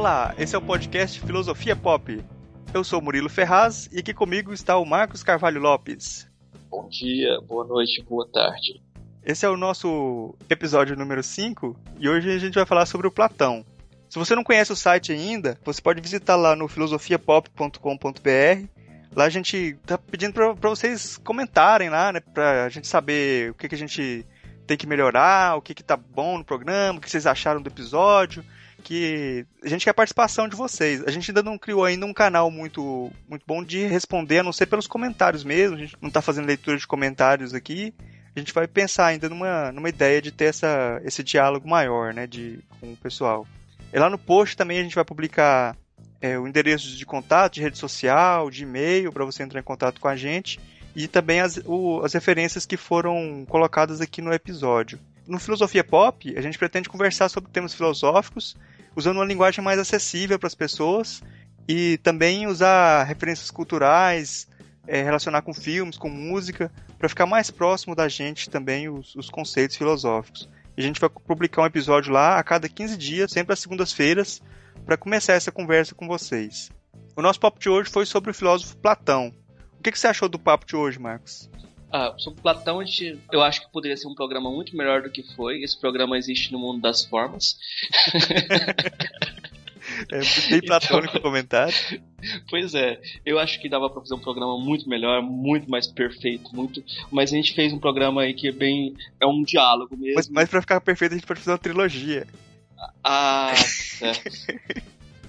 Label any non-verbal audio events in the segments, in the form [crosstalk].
Olá, esse é o podcast Filosofia Pop. Eu sou Murilo Ferraz e aqui comigo está o Marcos Carvalho Lopes. Bom dia, boa noite, boa tarde. Esse é o nosso episódio número 5 e hoje a gente vai falar sobre o Platão. Se você não conhece o site ainda, você pode visitar lá no filosofiapop.com.br. Lá a gente tá pedindo para vocês comentarem lá, né, pra gente saber o que, que a gente tem que melhorar, o que, que tá bom no programa, o que vocês acharam do episódio que a gente quer a participação de vocês. A gente ainda não criou ainda um canal muito, muito bom de responder, a não ser pelos comentários mesmo. A gente não está fazendo leitura de comentários aqui. A gente vai pensar ainda numa, numa ideia de ter essa, esse diálogo maior né, de, com o pessoal. E lá no post também a gente vai publicar é, o endereço de contato, de rede social, de e-mail, para você entrar em contato com a gente. E também as, o, as referências que foram colocadas aqui no episódio. No Filosofia Pop, a gente pretende conversar sobre temas filosóficos usando uma linguagem mais acessível para as pessoas e também usar referências culturais, é, relacionar com filmes, com música, para ficar mais próximo da gente também os, os conceitos filosóficos. A gente vai publicar um episódio lá a cada 15 dias, sempre às segundas-feiras, para começar essa conversa com vocês. O nosso papo de hoje foi sobre o filósofo Platão. O que, que você achou do papo de hoje, Marcos? Ah, sobre Platão, eu acho que poderia ser um programa muito melhor do que foi. Esse programa existe no mundo das formas. [laughs] É bem platônico então, o comentário. Pois é, eu acho que dava pra fazer um programa muito melhor, muito mais perfeito, muito. Mas a gente fez um programa aí que é bem. é um diálogo mesmo. Mas, mas pra ficar perfeito a gente pode fazer uma trilogia. Ah, certo.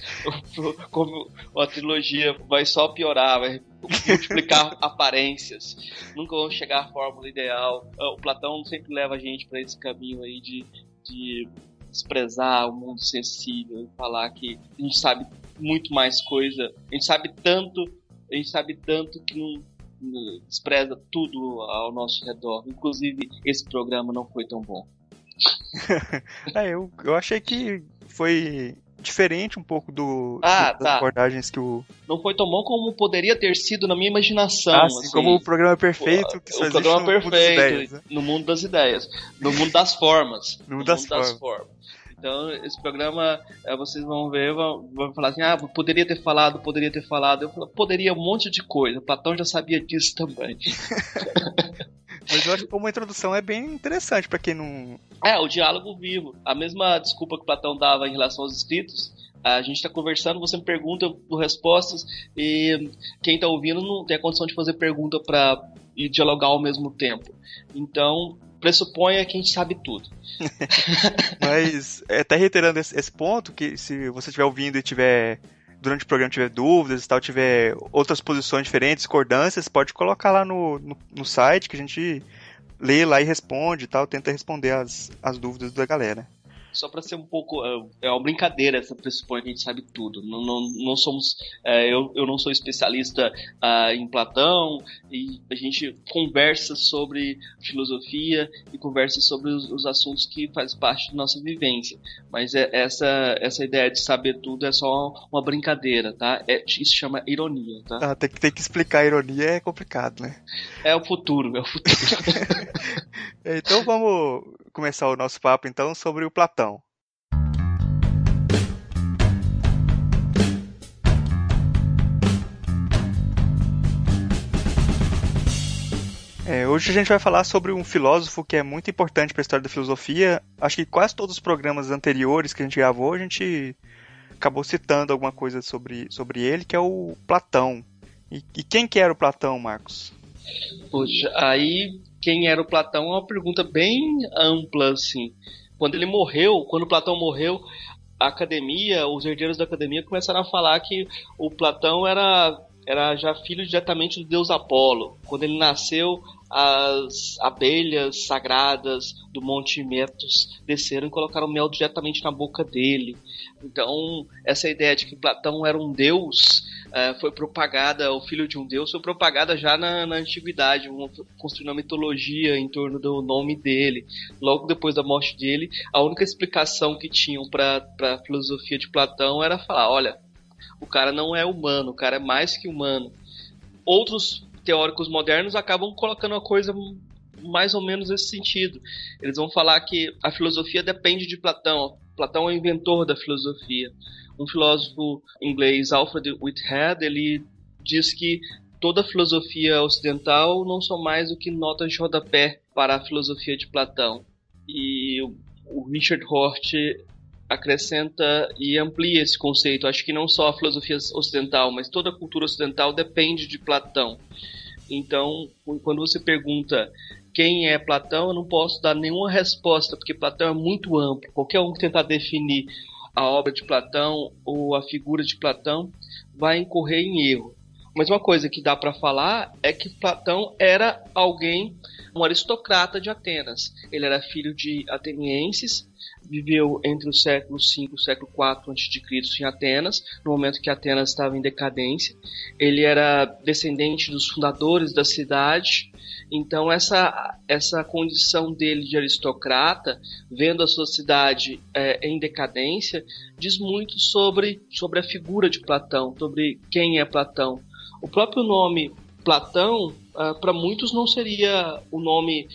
[laughs] como a trilogia vai só piorar, vai [laughs] multiplicar aparências. Nunca vão chegar à fórmula ideal. O Platão sempre leva a gente para esse caminho aí de, de desprezar o mundo sensível, falar que a gente sabe muito mais coisa, a gente sabe tanto, a gente sabe tanto que não, não despreza tudo ao nosso redor. Inclusive, esse programa não foi tão bom. [laughs] é, eu, eu achei que foi diferente um pouco do, ah, do, das tá. abordagens que o. Não foi tão bom como poderia ter sido na minha imaginação. Ah, assim, como o programa perfeito que o, o programa no perfeito mundo ideias, né? no mundo das ideias, no mundo das formas. [laughs] no mundo, das, mundo formas. das, formas. Então, esse programa, é, vocês vão ver, vão, vão, falar assim, ah, poderia ter falado, poderia ter falado. Eu falo, poderia um monte de coisa. Platão já sabia disso também. [laughs] Mas eu acho que uma introdução é bem interessante para quem não. É, o diálogo vivo. A mesma desculpa que Platão dava em relação aos escritos, a gente está conversando, você me pergunta por respostas e quem está ouvindo não tem a condição de fazer pergunta para e dialogar ao mesmo tempo. Então, pressuponha que a gente sabe tudo. [laughs] Mas, até reiterando esse, esse, ponto, que se você estiver ouvindo e tiver durante o programa tiver dúvidas e tal, tiver outras posições diferentes, discordâncias, pode colocar lá no, no, no, site que a gente lê lá e responde e tal, tenta responder as, as dúvidas da galera só para ser um pouco. É, é uma brincadeira essa pressupõe que a gente sabe tudo. Não, não, não somos. É, eu, eu não sou especialista uh, em Platão e a gente conversa sobre filosofia e conversa sobre os, os assuntos que fazem parte da nossa vivência. Mas é, essa, essa ideia de saber tudo é só uma brincadeira, tá? É, isso chama ironia, tá? Ah, tem, que, tem que explicar a ironia, é complicado, né? É o futuro, é o futuro. [laughs] então vamos começar o nosso papo então sobre o Platão. É, hoje a gente vai falar sobre um filósofo que é muito importante para a história da filosofia. Acho que quase todos os programas anteriores que a gente gravou, a gente acabou citando alguma coisa sobre, sobre ele, que é o Platão. E, e quem que era o Platão, Marcos? Puxa, aí quem era o Platão é uma pergunta bem ampla, assim. Quando ele morreu, quando Platão morreu, a academia, os herdeiros da academia começaram a falar que o Platão era, era já filho diretamente do deus Apolo. Quando ele nasceu, as abelhas sagradas do Monte Metos desceram e colocaram mel diretamente na boca dele. Então, essa ideia de que Platão era um deus uh, foi propagada, o filho de um deus, foi propagada já na, na antiguidade, construindo uma mitologia em torno do nome dele. Logo depois da morte dele, a única explicação que tinham para a filosofia de Platão era falar: olha, o cara não é humano, o cara é mais que humano. Outros teóricos modernos acabam colocando a coisa mais ou menos nesse sentido. Eles vão falar que a filosofia depende de Platão. Platão é o inventor da filosofia. Um filósofo inglês, Alfred Whitehead, ele diz que toda a filosofia ocidental não são mais do que notas de rodapé para a filosofia de Platão. E o Richard Hort acrescenta e amplia esse conceito. Acho que não só a filosofia ocidental, mas toda a cultura ocidental depende de Platão. Então, quando você pergunta quem é Platão, eu não posso dar nenhuma resposta, porque Platão é muito amplo. Qualquer um que tentar definir a obra de Platão ou a figura de Platão vai incorrer em erro. Mas uma coisa que dá para falar é que Platão era alguém, um aristocrata de Atenas. Ele era filho de atenienses viveu entre o século V e o século IV a.C. em Atenas, no momento que Atenas estava em decadência. Ele era descendente dos fundadores da cidade, então essa, essa condição dele de aristocrata, vendo a sua cidade é, em decadência, diz muito sobre, sobre a figura de Platão, sobre quem é Platão. O próprio nome Platão, uh, para muitos não seria o nome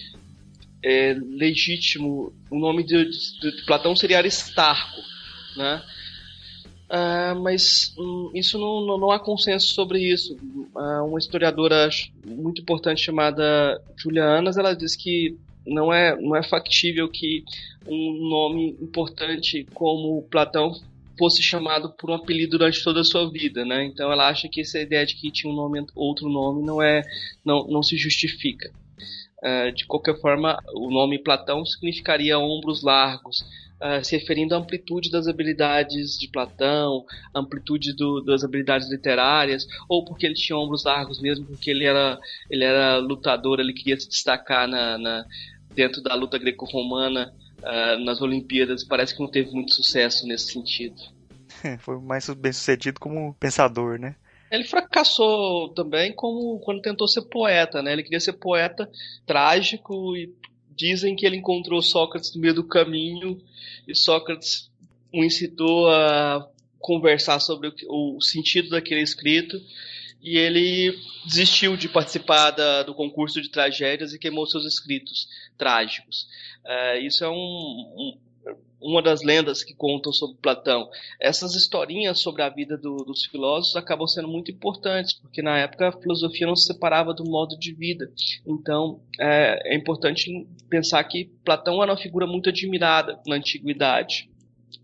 é, legítimo, o nome de, de, de, Platão seria Aristarco, né? Ah, mas hum, isso não, não, não, há consenso sobre isso. Ah, uma historiadora muito importante chamada Julianas, ela diz que não é, não é factível que um nome importante como Platão fosse chamado por um apelido durante toda a sua vida, né? Então ela acha que essa ideia de que tinha um nome, outro nome não é, não, não se justifica. Uh, de qualquer forma, o nome Platão significaria ombros largos, uh, se referindo à amplitude das habilidades de Platão, amplitude do, das habilidades literárias, ou porque ele tinha ombros largos mesmo, porque ele era, ele era lutador, ele queria se destacar na, na dentro da luta greco-romana uh, nas Olimpíadas. Parece que não teve muito sucesso nesse sentido. [laughs] Foi mais bem sucedido como pensador, né? Ele fracassou também como quando tentou ser poeta, né? Ele queria ser poeta trágico e dizem que ele encontrou Sócrates no meio do caminho e Sócrates o incitou a conversar sobre o, sentido daquele escrito e ele desistiu de participar da, do concurso de tragédias e queimou seus escritos trágicos. Uh, isso é um, um, uma das lendas que contam sobre Platão. Essas historinhas sobre a vida do, dos filósofos acabam sendo muito importantes, porque na época a filosofia não se separava do modo de vida. Então é, é importante pensar que Platão era uma figura muito admirada na antiguidade.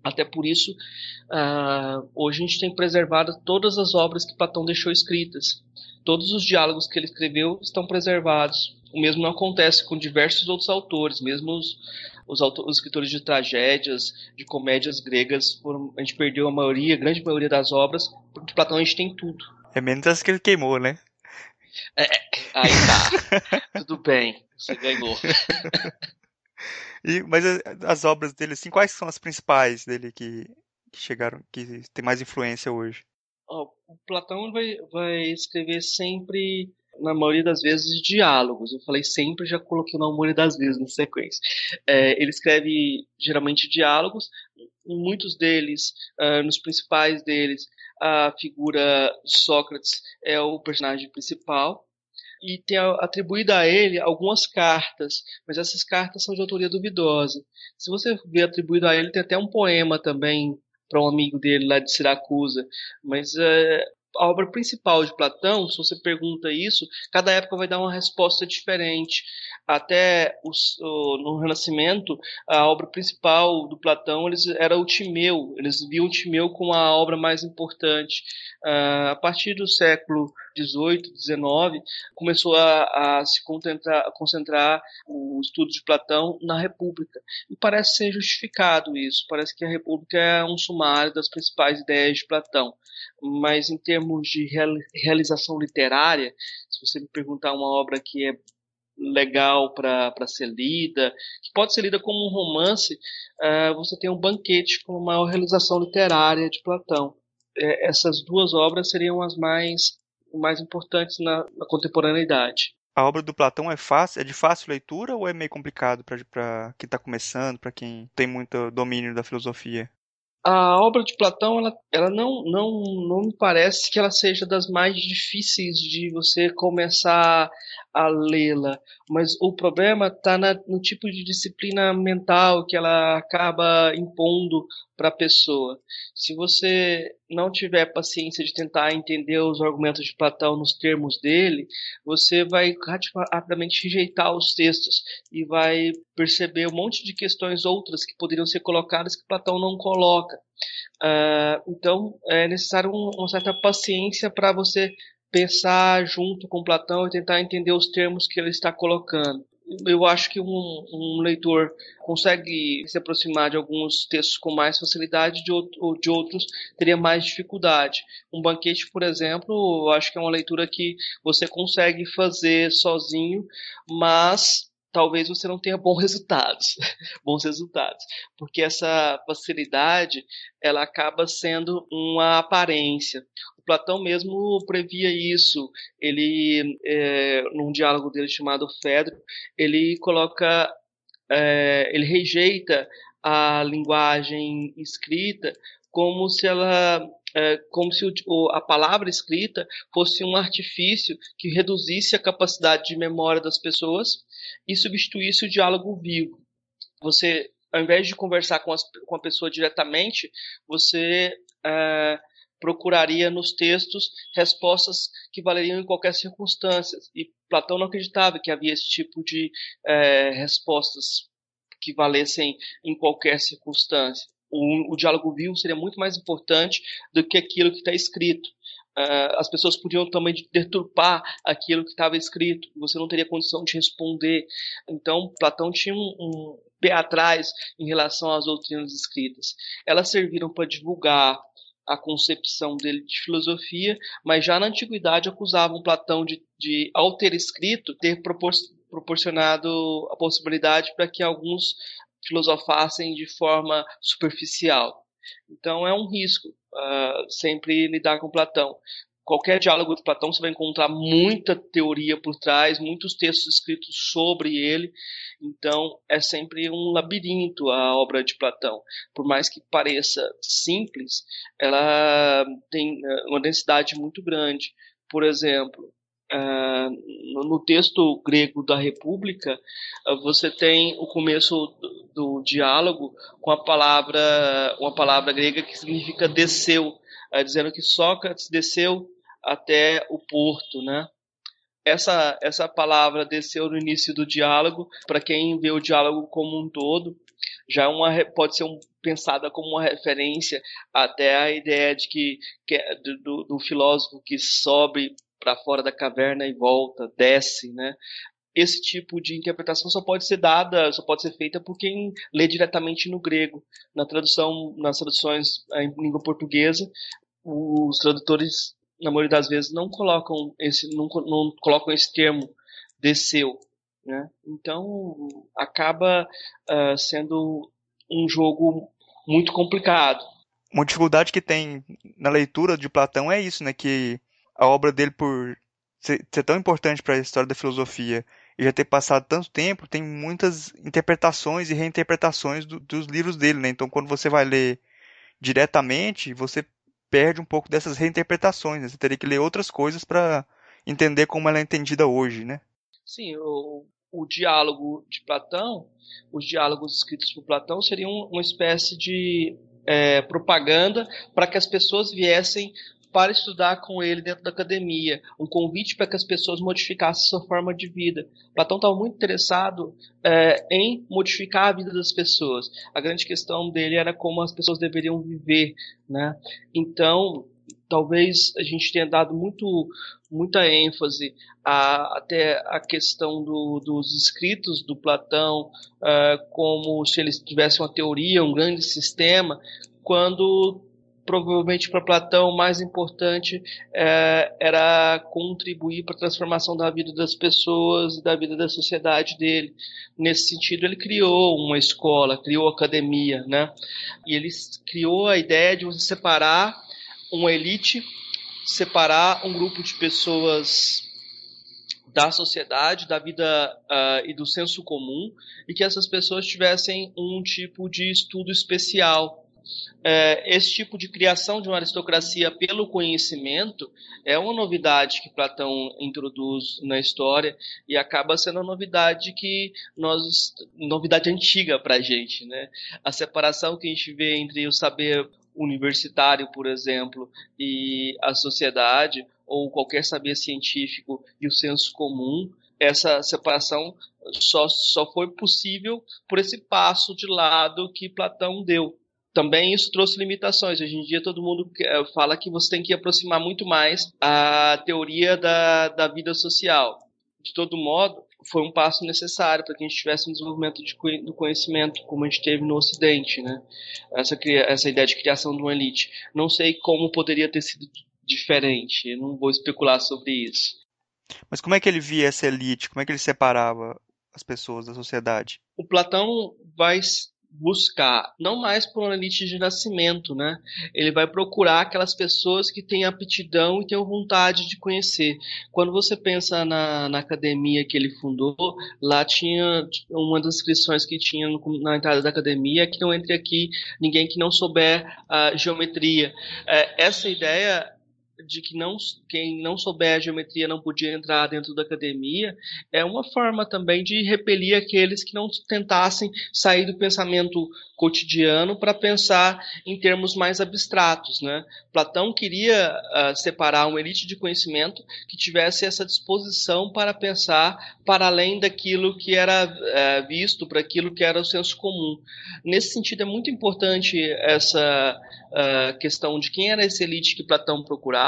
Até por isso, uh, hoje a gente tem preservado todas as obras que Platão deixou escritas. Todos os diálogos que ele escreveu estão preservados. O mesmo não acontece com diversos outros autores, mesmo os, os, autores, os escritores de tragédias, de comédias gregas, foram, a gente perdeu a maioria, a grande maioria das obras, porque Platão a gente tem tudo. É menos as que ele queimou, né? É, aí tá. [laughs] tudo bem, você ganhou. [laughs] e, mas as obras dele, assim, quais são as principais dele que, que chegaram, que tem mais influência hoje? Oh, o Platão vai, vai escrever sempre na maioria das vezes, diálogos. Eu falei sempre, já coloquei na maioria das vezes na sequência. É, ele escreve geralmente diálogos, em muitos deles, uh, nos principais deles, a figura Sócrates é o personagem principal. E tem atribuído a ele algumas cartas, mas essas cartas são de autoria duvidosa. Se você ver atribuído a ele, tem até um poema também para um amigo dele lá de Siracusa, mas uh, a obra principal de Platão, se você pergunta isso, cada época vai dar uma resposta diferente. Até os, o, no Renascimento, a obra principal do Platão eles, era o Timeu. Eles viam o Timeu como a obra mais importante. Uh, a partir do século XVIII, XIX, começou a, a se concentrar, a concentrar o estudo de Platão na República. E parece ser justificado isso. Parece que a República é um sumário das principais ideias de Platão. Mas em termos de realização literária, se você me perguntar uma obra que é legal para ser lida, que pode ser lida como um romance, uh, você tem um banquete como maior realização literária de Platão. É, essas duas obras seriam as mais, mais importantes na, na, contemporaneidade. A obra do Platão é fácil, é de fácil leitura ou é meio complicado para quem está começando, para quem tem muito domínio da filosofia? a obra de Platão, ela, ela não, não, não me parece que ela seja das mais difíceis de você começar a lê-la, mas o problema está no tipo de disciplina mental que ela acaba impondo para a pessoa. Se você não tiver paciência de tentar entender os argumentos de Platão nos termos dele, você vai rapidamente rejeitar os textos e vai perceber um monte de questões outras que poderiam ser colocadas que Platão não coloca. Uh, então é necessário um, uma certa paciência para você pensar junto com Platão e tentar entender os termos que ele está colocando. Eu acho que um, um leitor consegue se aproximar de alguns textos com mais facilidade, de, outro, de outros teria mais dificuldade. Um banquete, por exemplo, eu acho que é uma leitura que você consegue fazer sozinho, mas talvez você não tenha bons resultados, [laughs] bons resultados, porque essa facilidade ela acaba sendo uma aparência. Platão mesmo previa isso. Ele, é, num diálogo dele chamado Fedro, ele coloca, é, ele rejeita a linguagem escrita como se ela é, como se o, a palavra escrita fosse um artifício que reduzisse a capacidade de memória das pessoas e substituísse o diálogo vivo. Você, ao invés de conversar com, as, com a pessoa diretamente, você é, procuraria nos textos respostas que valeriam em qualquer circunstância. E Platão não acreditava que havia esse tipo de é, respostas que valessem em qualquer circunstância. O, o, diálogo vivo seria muito mais importante do que aquilo que está escrito. Uh, as pessoas podiam também deturpar aquilo que estava escrito, você não teria condição de responder. Então, Platão tinha um, um pé atrás em relação às doutrinas escritas. Elas serviram para divulgar a concepção dele de filosofia, mas já na antiguidade acusavam Platão de, de ao ter escrito, ter propor, proporcionado a possibilidade para que alguns filosofassem de forma superficial. Então é um risco uh, sempre lidar com Platão. Qualquer diálogo de Platão você vai encontrar muita teoria por trás, muitos textos escritos sobre ele. Então é sempre um labirinto a obra de Platão. Por mais que pareça simples, ela tem eh, uma densidade muito grande. Por exemplo, Uh, no texto grego da República, uh, você tem o começo do, diálogo com a palavra, uma palavra grega que significa desceu, dizendo que Sócrates desceu até o porto, né? Essa, essa palavra desceu no início do diálogo, para quem vê o diálogo como um todo, já é uma, pode ser um, pensada como uma referência até a ideia de que, que do, do filósofo que sobe para fora da caverna e volta, desce, né? Esse tipo de interpretação só pode ser dada, só pode ser feita por quem lê diretamente no grego. Na tradução, nas traduções em língua portuguesa, os tradutores, na maioria das vezes, não colocam esse, não, não colocam esse termo desceu, né? Então acaba uh, sendo um jogo muito complicado. Uma dificuldade que tem na leitura de Platão é isso, né? Que a obra dele, por ser, ser tão importante para a história da filosofia e já ter passado tanto tempo, tem muitas interpretações e reinterpretações do, dos livros dele, né? Então, quando você vai ler diretamente, você perde um pouco dessas reinterpretações. Né? Você teria que ler outras coisas para entender como ela é entendida hoje, né? Sim, o, o diálogo de Platão, os diálogos escritos por Platão seriam uma espécie de é, propaganda para que as pessoas viessem para estudar com ele dentro da academia, um convite para que as pessoas modificassem sua forma de vida. Platão estava muito interessado é, em modificar a vida das pessoas. A grande questão dele era como as pessoas deveriam viver, né? Então, talvez a gente tenha dado muito, muita ênfase a, até a questão do, dos escritos do Platão, uh, como se eles tivessem uma teoria, um grande sistema, quando provavelmente para Platão o mais importante é, era contribuir para a transformação da vida das pessoas e da vida da sociedade dele. Nesse sentido, ele criou uma escola, criou academia, né? E ele criou a ideia de você separar uma elite, separar um grupo de pessoas da sociedade, da vida uh, e do senso comum, e que essas pessoas tivessem um tipo de estudo especial é, esse tipo de criação de uma aristocracia pelo conhecimento é uma novidade que Platão introduz na história e acaba sendo uma novidade que nós novidade antiga para a gente, né? A separação que a gente vê entre o saber universitário, por exemplo, e a sociedade ou qualquer saber científico e o senso comum, essa separação só, só foi possível por esse passo de lado que Platão deu também isso trouxe limitações. Hoje em dia todo mundo eh, fala que você tem que aproximar muito mais a teoria da, da vida social. De todo modo, foi um passo necessário para que a gente tivesse um desenvolvimento de, do conhecimento, como a gente teve no Ocidente, né? Essa, essa ideia de criação de uma elite. Não sei como poderia ter sido diferente, não vou especular sobre isso. Mas como é que ele via essa elite? Como é que ele separava as pessoas da sociedade? O Platão vai buscar, não mais por uma elite de nascimento, né? Ele vai procurar aquelas pessoas que têm aptidão e têm vontade de conhecer. Quando você pensa na, na academia que ele fundou, lá tinha uma das inscrições que tinha na entrada da academia que não entre aqui ninguém que não souber a geometria. É, essa ideia de que não, quem não souber a geometria não podia entrar dentro da academia, é uma forma também de repelir aqueles que não tentassem sair do pensamento cotidiano para pensar em termos mais abstratos. Né? Platão queria uh, separar uma elite de conhecimento que tivesse essa disposição para pensar para além daquilo que era uh, visto, para aquilo que era o senso comum. Nesse sentido, é muito importante essa uh, questão de quem era essa elite que Platão procurava,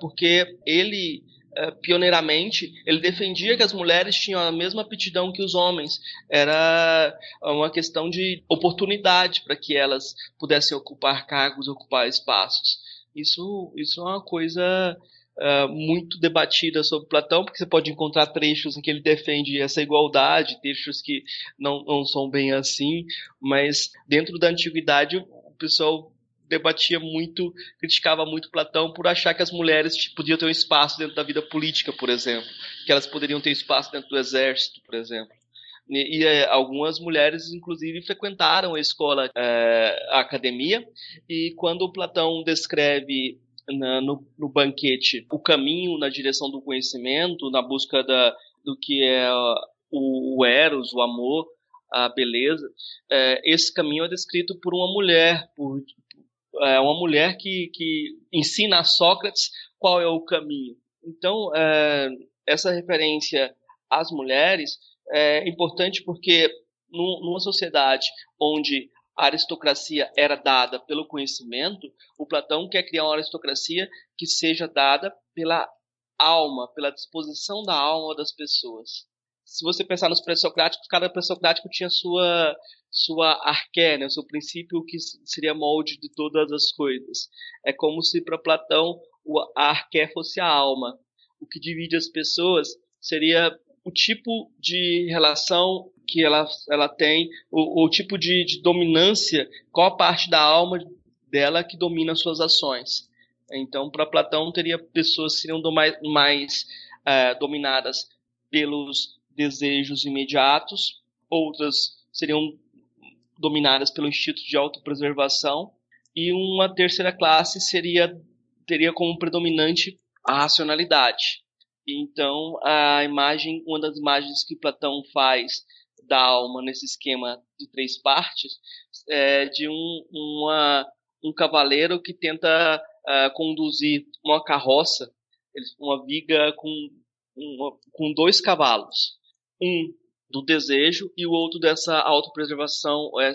porque ele uh, pioneiramente, ele defendia que as mulheres tinham a mesma aptidão que os homens. Era uma questão de oportunidade para que elas pudessem ocupar cargos, ocupar espaços. Isso, isso é uma coisa Uh, muito debatida sobre Platão, porque você pode encontrar trechos em que ele defende essa igualdade, trechos que não, não são bem assim, mas dentro da antiguidade o pessoal debatia muito, criticava muito Platão por achar que as mulheres tipo, podiam ter um espaço dentro da vida política, por exemplo, que elas poderiam ter espaço dentro do exército, por exemplo. E, e é, algumas mulheres, inclusive, frequentaram a escola, é, a academia, e quando Platão descreve na, no, no, banquete o caminho na direção do conhecimento, na busca da, do que é o, o eros, o amor, a beleza, é, esse caminho é descrito por uma mulher, por, é uma mulher que, que ensina a Sócrates qual é o caminho. Então, é, essa referência às mulheres é importante porque numa sociedade onde a aristocracia era dada pelo conhecimento, o Platão quer criar uma aristocracia que seja dada pela alma, pela disposição da alma das pessoas se você pensar nos pré-socráticos, cada pré-socrático tinha sua sua arqué, né, seu princípio que seria molde de todas as coisas. É como se para Platão a arqué fosse a alma. O que divide as pessoas seria o tipo de relação que ela, ela tem, o, o tipo de, de, dominância, qual a parte da alma dela que domina suas ações. Então, para Platão, teria pessoas que seriam mais, mais é, dominadas pelos desejos imediatos, outras seriam dominadas pelo instinto de autopreservação, e uma terceira classe seria teria como predominante a racionalidade. Então, a imagem, uma das imagens que Platão faz da alma nesse esquema de três partes é de um, uma, um cavaleiro que tenta uh, conduzir uma carroça, uma viga com, uma, com dois cavalos um do desejo e o outro dessa autopreservação, é,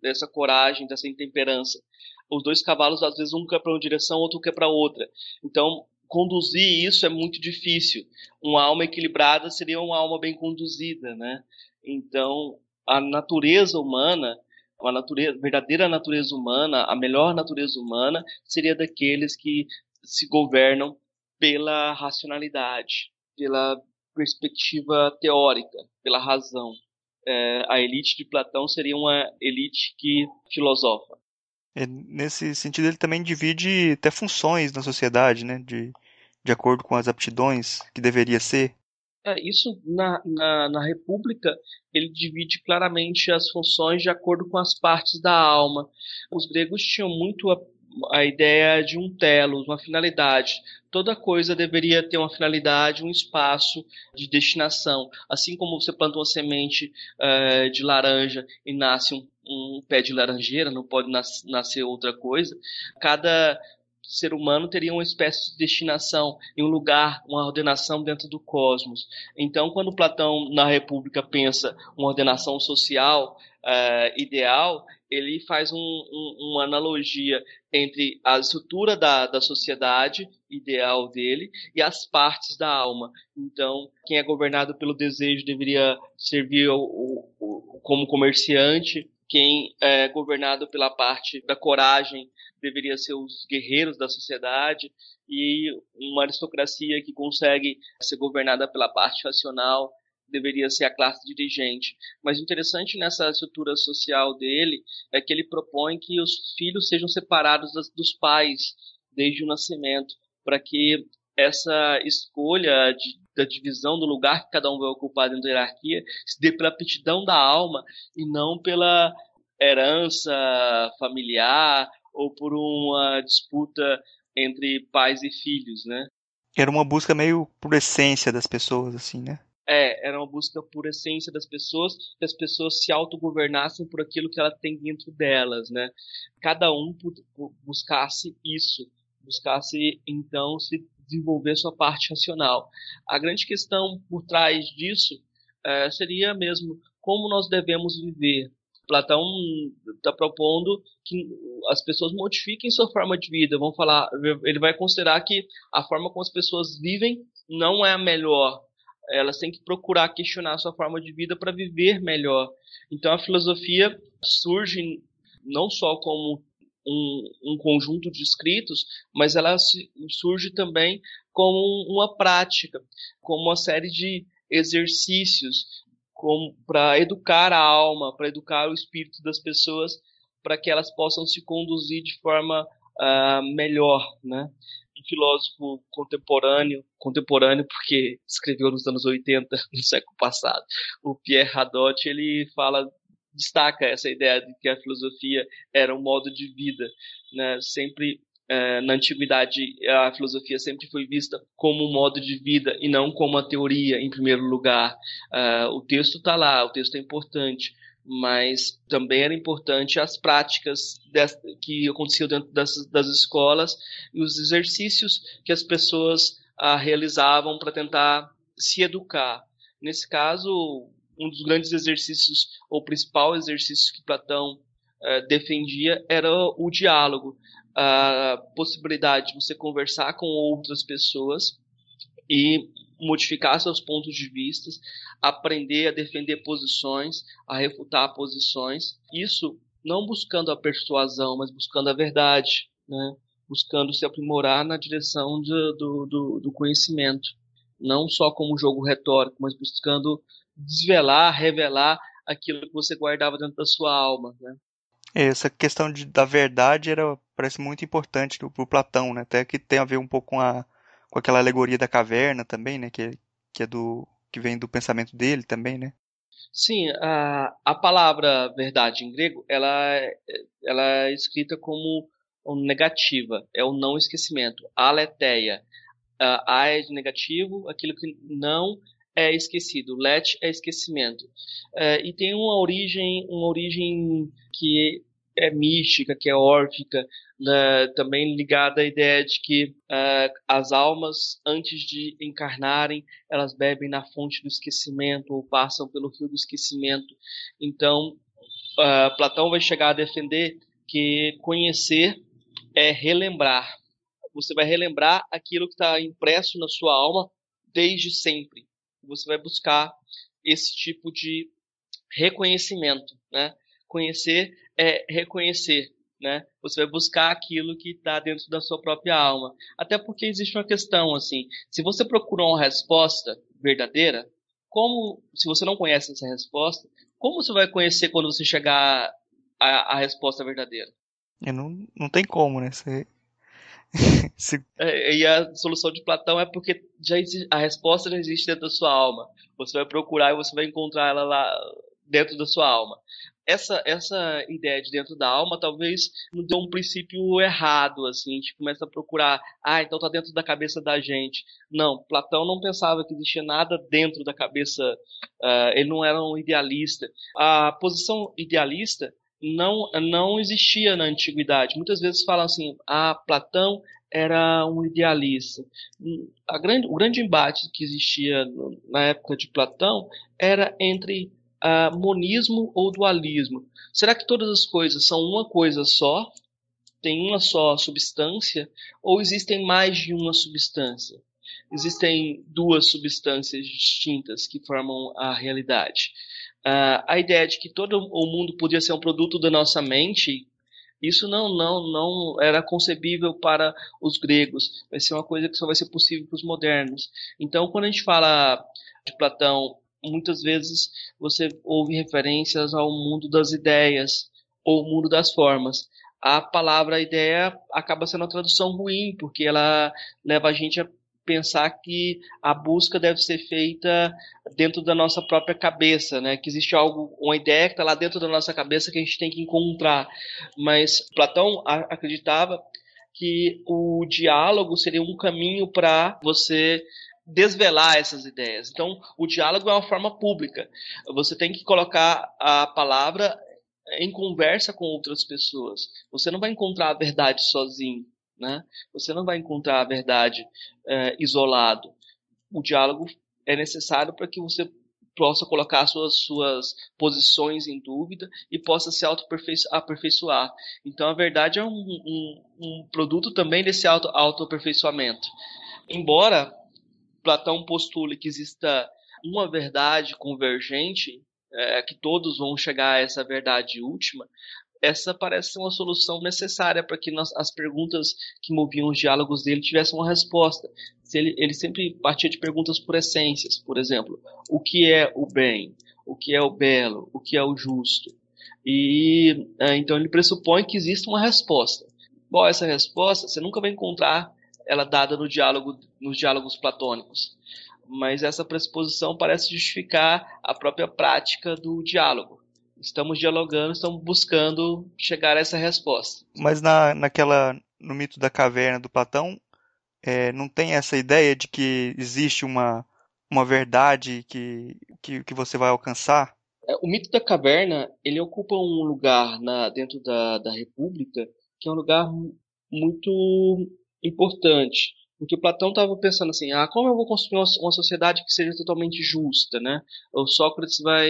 dessa coragem, dessa intemperança. Os dois cavalos, às vezes, um quer para uma direção, outro quer para outra. Então, conduzir isso é muito difícil. Uma alma equilibrada seria uma alma bem conduzida, né? Então, a natureza humana, a natureza, verdadeira natureza humana, a melhor natureza humana, seria daqueles que se governam pela racionalidade, pela perspectiva teórica, pela razão. É, a elite de Platão seria uma elite que filosofa. É, nesse sentido, ele também divide até funções na sociedade, né? De, de acordo com as aptidões que deveria ser. É, isso na, na, na, República ele divide claramente as funções de acordo com as partes da alma. Os gregos tinham muito a, a ideia de um telos, uma finalidade. Toda coisa deveria ter uma finalidade, um espaço de destinação. Assim como você planta uma semente uh, de laranja e nasce um, um pé de laranjeira, não pode nas, nascer outra coisa. Cada ser humano teria uma espécie de destinação um lugar, uma ordenação dentro do cosmos. Então, quando Platão na República pensa uma ordenação social uh, ideal, ele faz um, um, uma analogia entre a estrutura da, da sociedade ideal dele e as partes da alma. Então, quem é governado pelo desejo deveria servir o, o, como comerciante, quem é governado pela parte da coragem deveria ser os guerreiros da sociedade e uma aristocracia que consegue ser governada pela parte racional deveria ser a classe dirigente. Mas o interessante nessa estrutura social dele é que ele propõe que os filhos sejam separados dos pais desde o nascimento, para que essa escolha de, da divisão do lugar que cada um vai ocupar dentro da hierarquia se dê pela aptidão da alma e não pela herança familiar ou por uma disputa entre pais e filhos, né? Era uma busca meio por essência das pessoas, assim, né? É, era uma busca por essência das pessoas, que as pessoas se autogovernassem por aquilo que ela tem dentro delas, né? Cada um buscasse isso, buscasse então se desenvolver sua parte racional. A grande questão por trás disso é, seria mesmo como nós devemos viver. Platão está propondo que as pessoas modifiquem sua forma de vida. Vão falar, ele vai considerar que a forma como as pessoas vivem não é a melhor. Elas têm que procurar questionar sua forma de vida para viver melhor. Então a filosofia surge não só como um, um, conjunto de escritos, mas ela surge também como uma prática, como uma série de exercícios para educar a alma, para educar o espírito das pessoas, para que elas possam se conduzir de forma uh, melhor, né? Um filósofo contemporâneo, contemporâneo porque escreveu nos anos 80, [laughs] no século passado, o Pierre Hadot, ele fala destaca essa ideia de que a filosofia era um modo de vida, né? Sempre é, na antiguidade a filosofia sempre foi vista como um modo de vida e não como uma teoria em primeiro lugar. É, o texto está lá, o texto é importante, mas também era importante as práticas que aconteciam dentro das, das, escolas e os exercícios que as pessoas ah, realizavam para tentar se educar. Nesse caso, um dos grandes exercícios, ou principal exercício que Platão eh, defendia era o diálogo, a possibilidade de você conversar com outras pessoas e modificar seus pontos de vista, aprender a defender posições, a refutar posições. Isso não buscando a persuasão, mas buscando a verdade, né? buscando se aprimorar na direção de, do, do, do conhecimento. Não só como jogo retórico, mas buscando desvelar, revelar aquilo que você guardava dentro da sua alma. Né? Essa questão de, da verdade era, parece muito importante para o Platão, né? Até que tem a ver um pouco com, a, com aquela alegoria da caverna também, né? Que, que é do que vem do pensamento dele também, né? Sim, a, a palavra verdade em grego, ela, é, ela é escrita como negativa, é o não esquecimento, aletheia. A é de negativo, aquilo que não é esquecido, let é esquecimento. É, e tem uma origem, uma origem que é mística, que é órfica, né, também ligada à ideia de que uh, as almas, antes de encarnarem, elas bebem na fonte do esquecimento ou passam pelo fio do esquecimento. Então, uh, Platão vai chegar a defender que conhecer é relembrar. Você vai relembrar aquilo que está impresso na sua alma desde sempre. Você vai buscar esse tipo de reconhecimento, né? Conhecer é reconhecer, né? Você vai buscar aquilo que está dentro da sua própria alma. Até porque existe uma questão assim: se você procura uma resposta verdadeira, como se você não conhece essa resposta, como você vai conhecer quando você chegar à, à resposta verdadeira? não, não tem como, né? Você, [laughs] Se... É, e a solução de Platão é porque já existe, a resposta já existe dentro da sua alma. Você vai procurar e você vai encontrar ela lá dentro da sua alma. Essa, essa ideia de dentro da alma talvez nos dê um princípio errado, assim, a gente começa a procurar, ah, então tá dentro da cabeça da gente. Não, Platão não pensava que existia nada dentro da cabeça, uh, ele não era um idealista. A posição idealista não, não existia na antiguidade. Muitas vezes falam assim, ah, Platão era um idealista. Grande, o grande embate que existia na época de Platão era entre monismo ou dualismo. Será que todas as coisas são uma coisa só? Tem uma só substância? Ou existem mais de uma substância? Existem duas substâncias distintas que formam a realidade. Uh, a ideia de que todo o mundo podia ser um produto da nossa mente, isso não, não, não era concebível para os gregos. Vai ser uma coisa que só vai ser possível para os modernos. Então, quando a gente fala de Platão muitas vezes você ouve referências ao mundo das ideias ou mundo das formas. A palavra ideia acaba sendo uma tradução ruim, porque ela leva a gente a pensar que a busca deve ser feita dentro da nossa própria cabeça, né? Que existe algo, uma ideia que está lá dentro da nossa cabeça que a gente tem que encontrar. Mas Platão acreditava que o diálogo seria um caminho para você desvelar essas ideias. Então, o diálogo é uma forma pública. Você tem que colocar a palavra em conversa com outras pessoas. Você não vai encontrar a verdade sozinho, né? Você não vai encontrar a verdade é, isolado. O diálogo é necessário para que você possa colocar suas, suas posições em dúvida e possa se auto-aperfeiçoar. Então, a verdade é um, um, um produto também desse auto-aperfeiçoamento. Embora Platão postula que exista uma verdade convergente, é, que todos vão chegar a essa verdade última, essa parece ser uma solução necessária para que nós, as perguntas que moviam os diálogos dele tivessem uma resposta. Se ele, ele sempre partia de perguntas por essências, por exemplo, o que é o bem, o que é o belo, o que é o justo. E é, então ele pressupõe que existe uma resposta. É essa resposta? Você nunca vai encontrar ela dada no diálogo, nos diálogos platônicos. Mas essa pressuposição parece justificar a própria prática do diálogo. Estamos dialogando, estamos buscando chegar a essa resposta. Mas na, naquela, no mito da caverna do Platão, é, não tem essa ideia de que existe uma, uma verdade que, que, que você vai alcançar? É, o mito da caverna, ele ocupa um lugar na, dentro da, da República que é um lugar muito importante. Porque Platão estava pensando assim, ah, como eu vou construir uma, sociedade que seja totalmente justa, né? O Sócrates vai,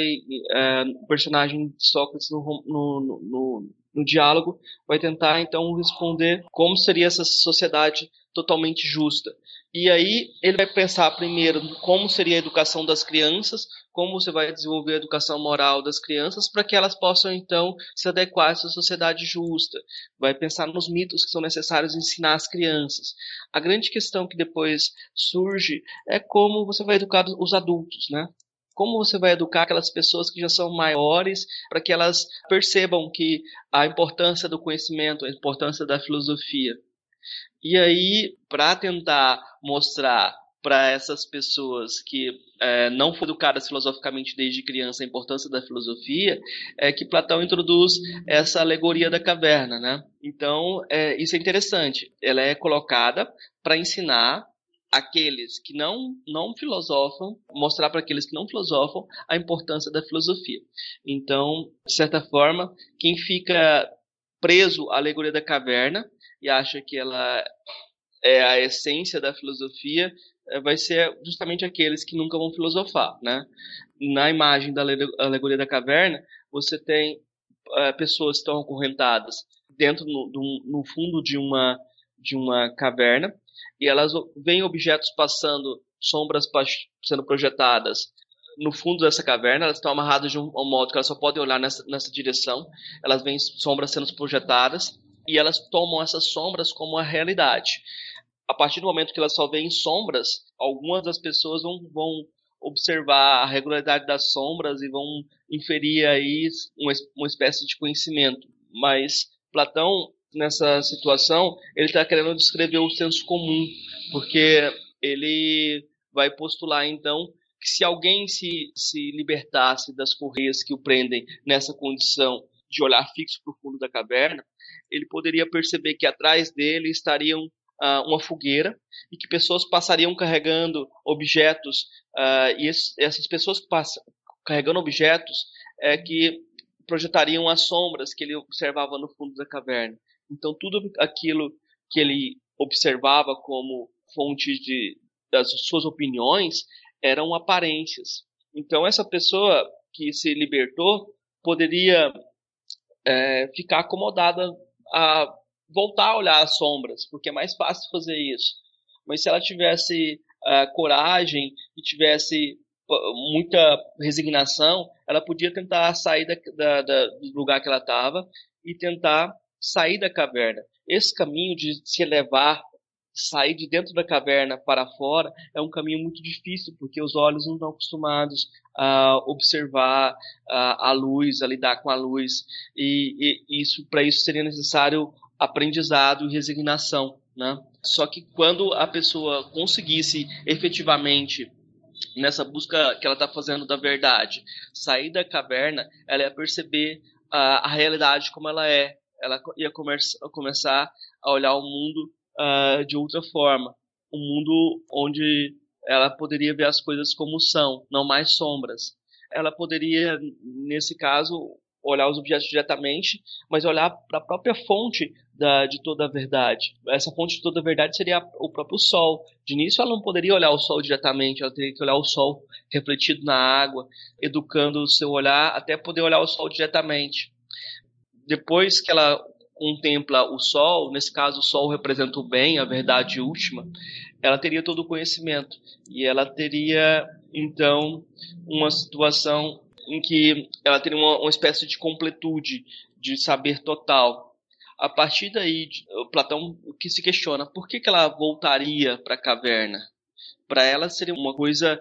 é, o personagem de Sócrates no, no, no, no diálogo vai tentar então responder como seria essa sociedade totalmente justa. E aí ele vai pensar primeiro como seria a educação das crianças, como você vai desenvolver a educação moral das crianças para que elas possam então se adequar a essa sociedade justa. Vai pensar nos mitos que são necessários ensinar as crianças. A grande questão que depois surge é como você vai educar os adultos, né? como você vai educar aquelas pessoas que já são maiores para que elas percebam que a importância do conhecimento, a importância da filosofia. E aí, para tentar mostrar para essas pessoas que é, não foram educadas filosoficamente desde criança a importância da filosofia, é que Platão introduz essa alegoria da caverna, né? Então, é, isso é interessante. Ela é colocada para ensinar aqueles que não, não filosofam, mostrar para aqueles que não filosofam a importância da filosofia. Então, de certa forma, quem fica preso à alegoria da caverna e acha que ela é a essência da filosofia, vai ser justamente aqueles que nunca vão filosofar, né? Na imagem da alegoria da caverna, você tem é, pessoas que estão acorrentadas dentro no, do, no fundo de uma de uma caverna e elas veem objetos passando, sombras sendo projetadas no fundo dessa caverna, elas estão amarradas de um, um modo que elas só podem olhar nessa, nessa direção, elas veem sombras sendo projetadas e elas tomam essas sombras como a realidade. A partir do momento que elas só veem sombras, algumas das pessoas vão, vão observar a regularidade das sombras e vão inferir aí uma, uma espécie de conhecimento. Mas Platão nessa situação, ele está querendo descrever o senso comum, porque ele vai postular então que se alguém se, se libertasse das correias que o prendem nessa condição de olhar fixo para o fundo da caverna, ele poderia perceber que atrás dele estariam uh, uma fogueira e que pessoas passariam carregando objetos uh, e esse, essas pessoas que passam carregando objetos é que projetariam as sombras que ele observava no fundo da caverna. Então tudo aquilo que ele observava como fonte de, das suas opiniões eram aparências. Então essa pessoa que se libertou poderia é, ficar acomodada a voltar a olhar as sombras, porque é mais fácil fazer isso. Mas se ela tivesse uh, coragem e tivesse muita resignação, ela podia tentar sair da, da, da, do lugar que ela estava e tentar sair da caverna. Esse caminho de se elevar, sair de dentro da caverna para fora, é um caminho muito difícil, porque os olhos não estão acostumados a observar a, a luz, a lidar com a luz, e, e isso para isso seria necessário aprendizado e resignação. Né? Só que quando a pessoa conseguisse efetivamente nessa busca que ela está fazendo da verdade, sair da caverna, ela ia perceber a, a realidade como ela é. Ela ia começar a olhar o mundo uh, de outra forma. Um mundo onde ela poderia ver as coisas como são, não mais sombras. Ela poderia, nesse caso, olhar os objetos diretamente, mas olhar para a própria fonte da, de toda a verdade. Essa fonte de toda a verdade seria o próprio Sol. De início, ela não poderia olhar o Sol diretamente, ela teria que olhar o Sol refletido na água, educando o seu olhar até poder olhar o Sol diretamente. Depois que ela contempla o Sol, nesse caso o Sol representa o bem, a verdade última, ela teria todo o conhecimento e ela teria então uma situação em que ela teria uma, uma espécie de completude, de saber total. A partir daí, Platão que se questiona por que, que ela voltaria para a caverna? Para ela seria uma coisa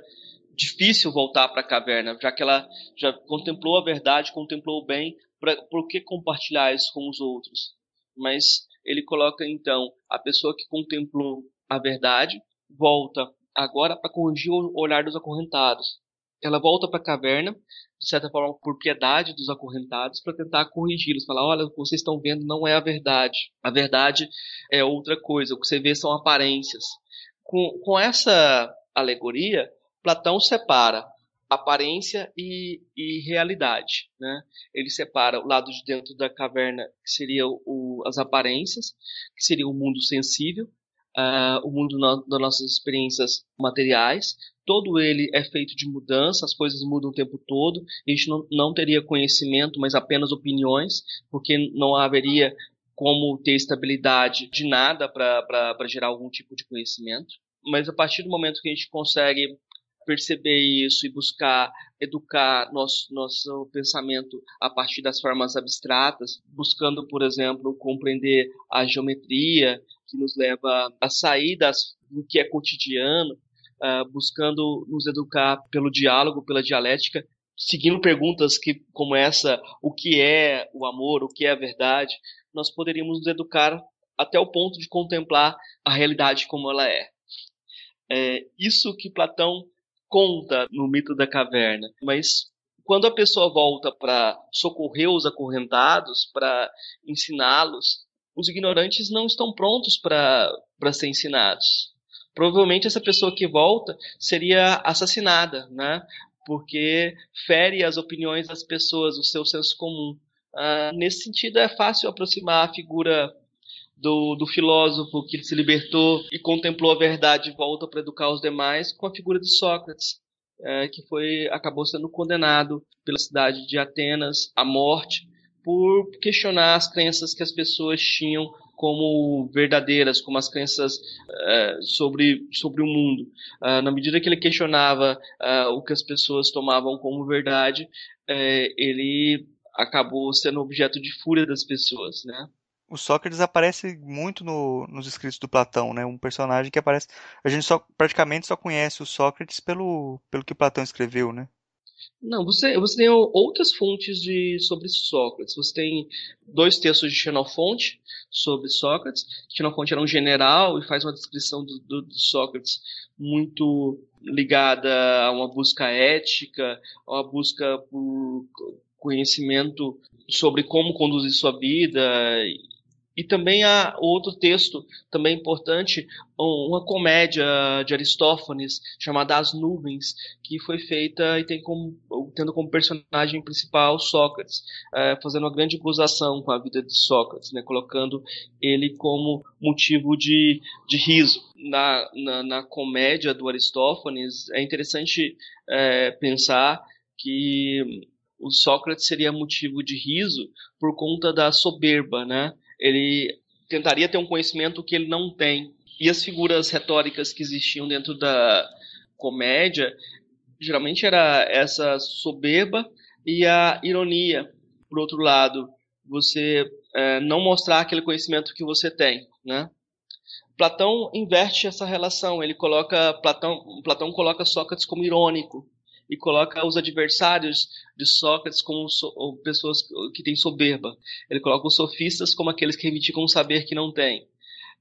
difícil voltar para a caverna, já que ela já contemplou a verdade, contemplou o bem, pra, por que compartilhar isso com os outros? Mas ele coloca então a pessoa que contemplou a verdade volta agora para corrigir o olhar dos acorrentados. Ela volta para a caverna de certa forma, por piedade dos acorrentados, para tentar corrigi-los. Falar: olha, o que vocês estão vendo não é a verdade. A verdade é outra coisa. O que você vê são aparências. Com, com essa alegoria, Platão separa aparência e, e realidade. Né? Ele separa o lado de dentro da caverna, que seria o, as aparências, que seria o mundo sensível, uh, o mundo no, das nossas experiências materiais, todo ele é feito de mudança, as coisas mudam o tempo todo, a gente não, não teria conhecimento, mas apenas opiniões, porque não haveria como ter estabilidade de nada para gerar algum tipo de conhecimento. Mas a partir do momento que a gente consegue perceber isso e buscar educar nosso, nosso pensamento a partir das formas abstratas, buscando, por exemplo, compreender a geometria, que nos leva a sair das, do que é cotidiano uh, buscando nos educar pelo diálogo, pela dialética, seguindo perguntas que, como essa, o que é o amor, o que é a verdade, nós poderíamos nos educar até o ponto de contemplar a realidade como ela é. É isso que Platão conta no mito da caverna. Mas quando a pessoa volta para socorrer os acorrentados, para ensiná-los, os ignorantes não estão prontos para ser ensinados provavelmente essa pessoa que volta seria assassinada, né? Porque fere as opiniões das pessoas, o seu senso comum. Uh, nesse sentido, é fácil aproximar a figura do, do, filósofo que se libertou e contemplou a verdade e volta para educar os demais com a figura de Sócrates, uh, que foi acabou sendo condenado pela cidade de Atenas à morte por questionar as crenças que as pessoas tinham como verdadeiras, como as crenças uh, sobre, sobre o mundo. Uh, na medida que ele questionava uh, o que as pessoas tomavam como verdade, ele acabou sendo objeto de fúria das pessoas, né? O Sócrates aparece muito no, nos escritos do Platão, né? Um personagem que aparece. A gente só praticamente só conhece o Sócrates pelo, pelo que Platão escreveu, né? Não, você, você tem outras fontes de, sobre Sócrates. Você tem dois textos de Xenofonte sobre Sócrates. Xenofonte era um general e faz uma descrição do, do, do Sócrates muito ligada a uma busca ética, a uma busca por conhecimento sobre como conduzir sua vida e também há outro texto, também importante, uma comédia de Aristófanes chamada As Nuvens, que foi feita e tem como, tendo como personagem principal Sócrates, é, fazendo uma grande acusação com a vida de Sócrates, né, colocando ele como motivo de, de riso. Na, na, na comédia do Aristófanes, é interessante é, pensar que o Sócrates seria motivo de riso por conta da soberba, né? Ele tentaria ter um conhecimento que ele não tem. E as figuras retóricas que existiam dentro da comédia, geralmente era essa soberba e a ironia. Por outro lado, você é, não mostrar aquele conhecimento que você tem, né? Platão inverte essa relação. Ele coloca Platão, Platão coloca Sócrates como irônico e coloca os adversários de Sócrates como so, pessoas que têm soberba. Ele coloca os sofistas como aqueles que reivindicam um saber que não têm.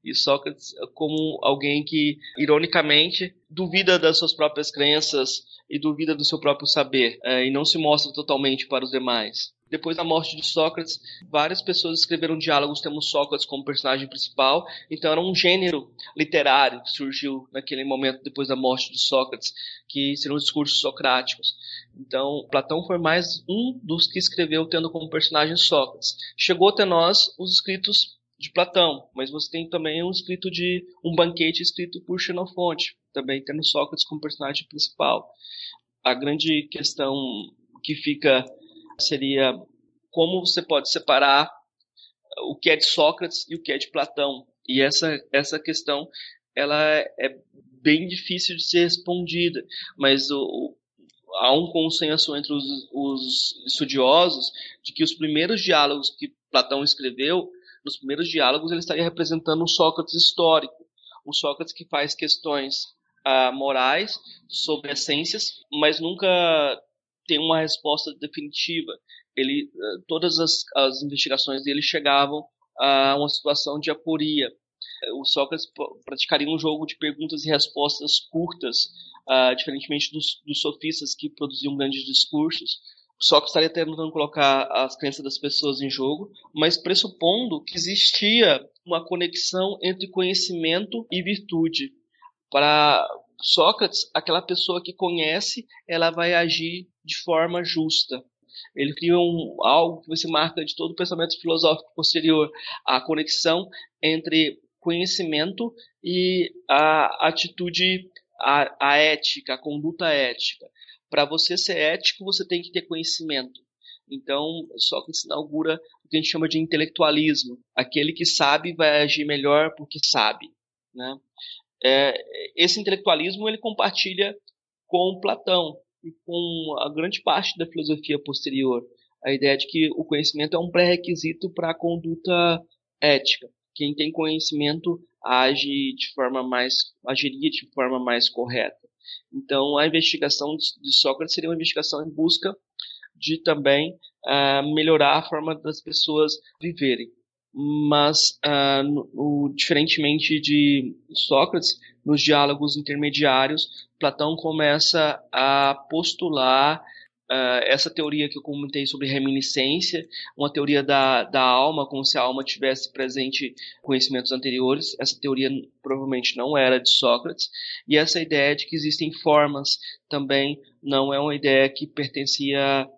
E Sócrates como alguém que, ironicamente, duvida das suas próprias crenças e duvida do seu próprio saber, é, e não se mostra totalmente para os demais. Depois da morte de Sócrates, várias pessoas escreveram diálogos tendo Sócrates como personagem principal. Então era um gênero literário que surgiu naquele momento depois da morte de Sócrates, que seriam os discursos socráticos. Então Platão foi mais um dos que escreveu tendo como personagem Sócrates. Chegou até nós os escritos de Platão, mas você tem também um escrito de um banquete escrito por Xenofonte, também tendo Sócrates como personagem principal. A grande questão que fica seria como você pode separar o que é de Sócrates e o que é de Platão. E essa, essa questão ela é bem difícil de ser respondida, mas o, o, há um consenso entre os, os estudiosos de que os primeiros diálogos que Platão escreveu, nos primeiros diálogos ele estaria representando um Sócrates histórico, um Sócrates que faz questões ah, morais sobre essências, mas nunca tem uma resposta definitiva. Ele, eh, todas as, as investigações dele chegavam a uma situação de aporia. O Sócrates praticaria um jogo de perguntas e respostas curtas, uh, diferentemente dos, dos sofistas que produziam grandes discursos. O Sócrates estaria tentando colocar as crenças das pessoas em jogo, mas pressupondo que existia uma conexão entre conhecimento e virtude. Para Sócrates, aquela pessoa que conhece, ela vai agir de forma justa. Ele cria um, algo que você marca de todo o pensamento filosófico posterior, a conexão entre conhecimento e a atitude, a, a ética, a conduta ética. Para você ser ético, você tem que ter conhecimento. Então, Sócrates inaugura o que a gente chama de intelectualismo. Aquele que sabe vai agir melhor porque sabe. Né? É, esse intelectualismo ele compartilha com Platão e com a grande parte da filosofia posterior. A ideia de que o conhecimento é um pré-requisito para a conduta ética. Quem tem conhecimento age de forma mais, agiria de forma mais correta. Então, a investigação de Sócrates seria uma investigação em busca de também uh, melhorar a forma das pessoas viverem mas uh, no, diferentemente de Sócrates, nos diálogos intermediários, Platão começa a postular uh, essa teoria que eu comentei sobre reminiscência, uma teoria da, da alma, como se a alma tivesse presente conhecimentos anteriores. Essa teoria provavelmente não era de Sócrates, e essa ideia de que existem formas também não é uma ideia que pertencia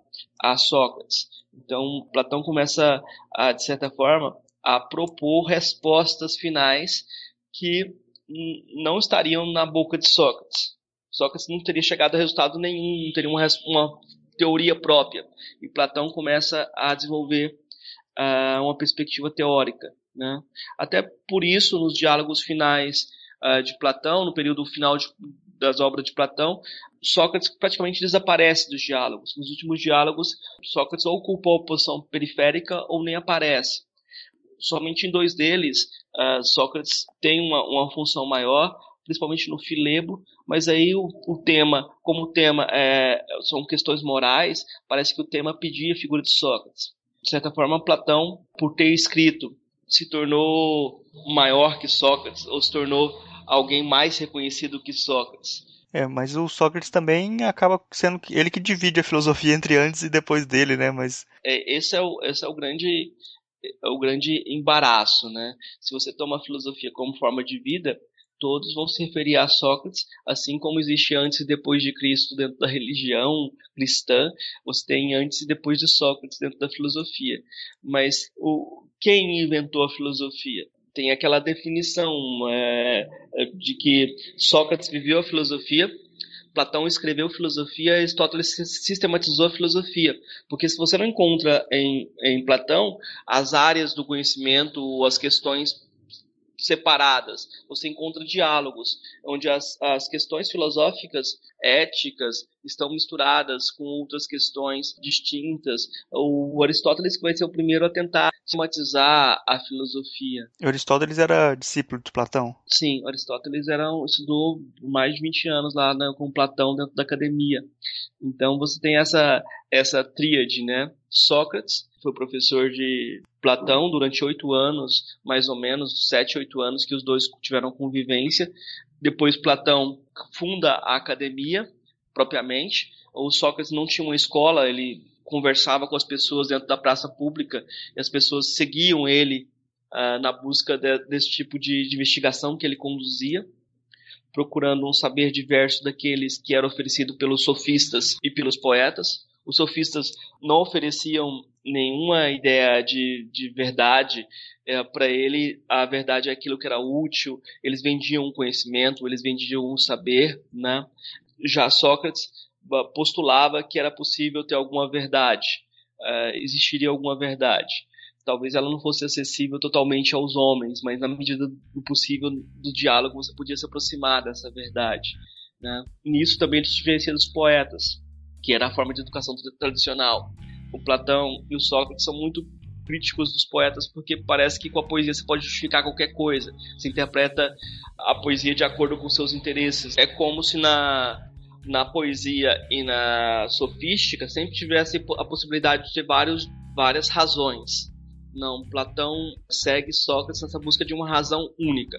a Sócrates. Então, Platão começa, a, de certa forma, a propor respostas finais que não estariam na boca de Sócrates. Sócrates não teria chegado a resultado nenhum, não teria uma, uma teoria própria. E Platão começa a desenvolver uh, uma perspectiva teórica. Né? Até por isso, nos diálogos finais uh, de Platão, no período final de, das obras de Platão, Sócrates praticamente desaparece dos diálogos. Nos últimos diálogos, Sócrates ou ocupa a posição periférica ou nem aparece somente em dois deles uh, Sócrates tem uma, uma função maior, principalmente no Filebo, mas aí o, o tema, como o tema é, são questões morais, parece que o tema pedia a figura de Sócrates. De certa forma, Platão, por ter escrito, se tornou maior que Sócrates, ou se tornou alguém mais reconhecido que Sócrates. É, mas o Sócrates também acaba sendo ele que divide a filosofia entre antes e depois dele, né? Mas é, esse é o esse é o grande o grande embaraço, né? Se você toma a filosofia como forma de vida, todos vão se referir a Sócrates, assim como existe antes e depois de Cristo dentro da religião cristã, você tem antes e depois de Sócrates dentro da filosofia. Mas o, quem inventou a filosofia? tem aquela definição é, é, de que Sócrates viveu a filosofia, Platão escreveu filosofia, Aristóteles sistematizou a filosofia. Porque se você não encontra em, em Platão as áreas do conhecimento, as questões separadas, você encontra diálogos, onde as, as questões filosóficas, éticas, estão misturadas com outras questões distintas. O Aristóteles vai ser o primeiro a tentar sistematizar a filosofia. O Aristóteles era discípulo de Platão? Sim, Aristóteles era, estudou mais de 20 anos lá né, com Platão dentro da academia. Então você tem essa, essa tríade, né? Sócrates foi professor de Platão durante oito anos, mais ou menos, sete, oito anos que os dois tiveram convivência. Depois Platão funda a academia, propriamente. O Sócrates não tinha uma escola, ele conversava com as pessoas dentro da praça pública e as pessoas seguiam ele uh, na busca de, desse tipo de, de investigação que ele conduzia procurando um saber diverso daqueles que era oferecido pelos sofistas e pelos poetas. Os sofistas não ofereciam nenhuma ideia de, de verdade. É, Para ele, a verdade é aquilo que era útil. Eles vendiam um conhecimento, eles vendiam um saber. Né? Já Sócrates postulava que era possível ter alguma verdade, uh, existiria alguma verdade. Talvez ela não fosse acessível totalmente aos homens, mas na medida do possível do diálogo você podia se aproximar dessa verdade. Né? Nisso também ele se diferencia dos poetas, que era a forma de educação tradicional. O Platão e o Sócrates são muito críticos dos poetas porque parece que com a poesia você pode justificar qualquer coisa. Você interpreta a poesia de acordo com seus interesses. É como se na na poesia e na sofística sempre tivesse a possibilidade de ter vários, várias razões. Não, Platão segue Sócrates nessa busca de uma razão única.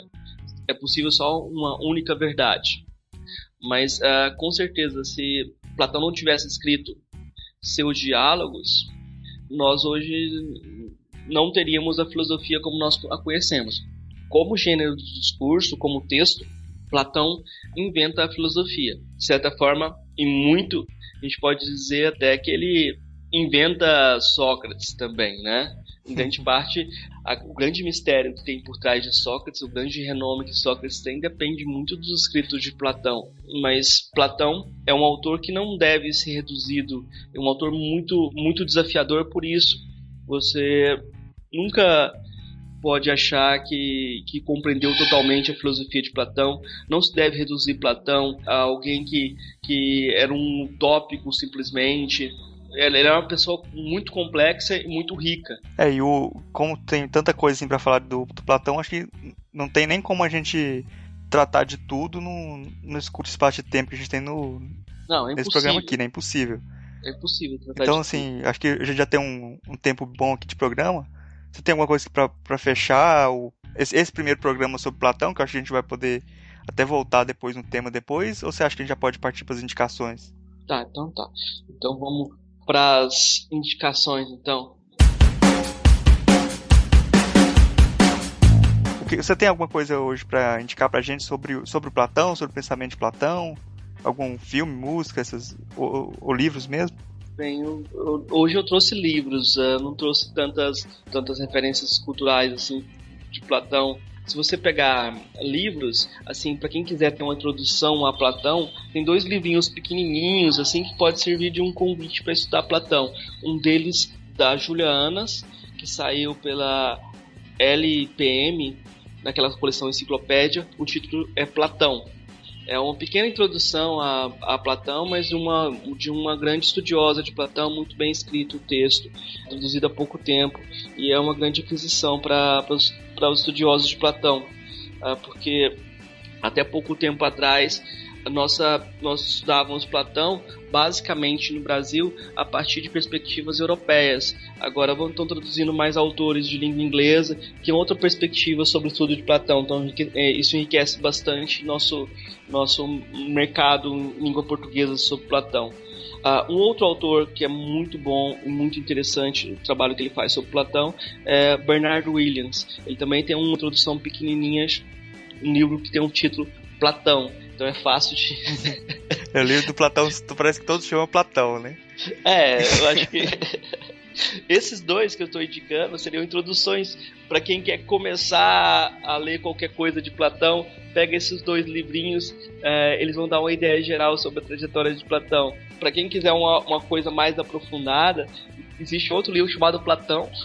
É possível só uma única verdade. Mas uh, com certeza, se Platão não tivesse escrito seus diálogos, nós hoje não teríamos a filosofia como nós a conhecemos. Como gênero de discurso, como texto, Platão inventa a filosofia. De certa forma, e muito, a gente pode dizer até que ele inventa Sócrates também, né? Em grande parte, a, o grande mistério que tem por trás de Sócrates, o grande renome que Sócrates tem, depende muito dos escritos de Platão. Mas Platão é um autor que não deve ser reduzido, é um autor muito, muito desafiador por isso. Você nunca pode achar que, que compreendeu totalmente a filosofia de Platão. Não se deve reduzir Platão a alguém que, que era um utópico simplesmente. Ele era uma pessoa muito complexa e muito rica. É, e o, como tem tanta coisa assim para falar do, do, Platão, acho que não tem nem como a gente tratar de tudo no, no curto espaço de tempo que a gente tem no, não, é nesse programa aqui, né? É impossível. É impossível tratar Então, assim, tudo. acho que a gente já tem um, um tempo bom aqui de programa. Você tem alguma coisa para fechar? O, esse, esse, primeiro programa sobre Platão, que eu acho que a gente vai poder até voltar depois no tema depois, ou você acha que a gente já pode partir para as indicações? Tá, então tá. Então vamos para as indicações, então. Você tem alguma coisa hoje para indicar para a gente sobre, sobre o Platão, sobre o pensamento de Platão? Algum filme, música, essas, ou, ou livros mesmo? Bem, eu, eu, hoje eu trouxe livros, uh, não trouxe tantas, tantas referências culturais assim de Platão. Se você pegar livros, assim, para quem quiser ter uma introdução a Platão, tem dois livrinhos pequenininhos assim que pode servir de um convite para estudar Platão. Um deles da Julia Anas, que saiu pela LPM, naquela coleção enciclopédia. O título é Platão é uma pequena introdução a, a Platão, mas uma, de uma grande estudiosa de Platão, muito bem escrito o texto, traduzido há pouco tempo, e é uma grande aquisição para os estudiosos de Platão, uh, porque Até pouco tempo atrás, nossa, nós estudávamos Platão basicamente no Brasil a partir de perspectivas europeias. Agora estão traduzindo mais autores de língua inglesa que outra perspectiva sobre o estudo de Platão. Então é, isso enriquece bastante nosso nosso mercado em língua portuguesa sobre Platão. Uh, um outro autor que é muito bom e muito interessante o trabalho que ele faz sobre Platão é Bernard Williams. Ele também tem uma introdução pequenininha, um livro que tem um título Platão. Então é fácil de. [laughs] o livro do Platão, parece que todos chamam Platão, né? É, eu acho que. [laughs] Esses dois que eu estou indicando seriam introduções para quem quer começar a ler qualquer coisa de Platão. Pega esses dois livrinhos, é, eles vão dar uma ideia geral sobre a trajetória de Platão. Para quem quiser uma, uma coisa mais aprofundada, existe outro livro chamado Platão. [laughs]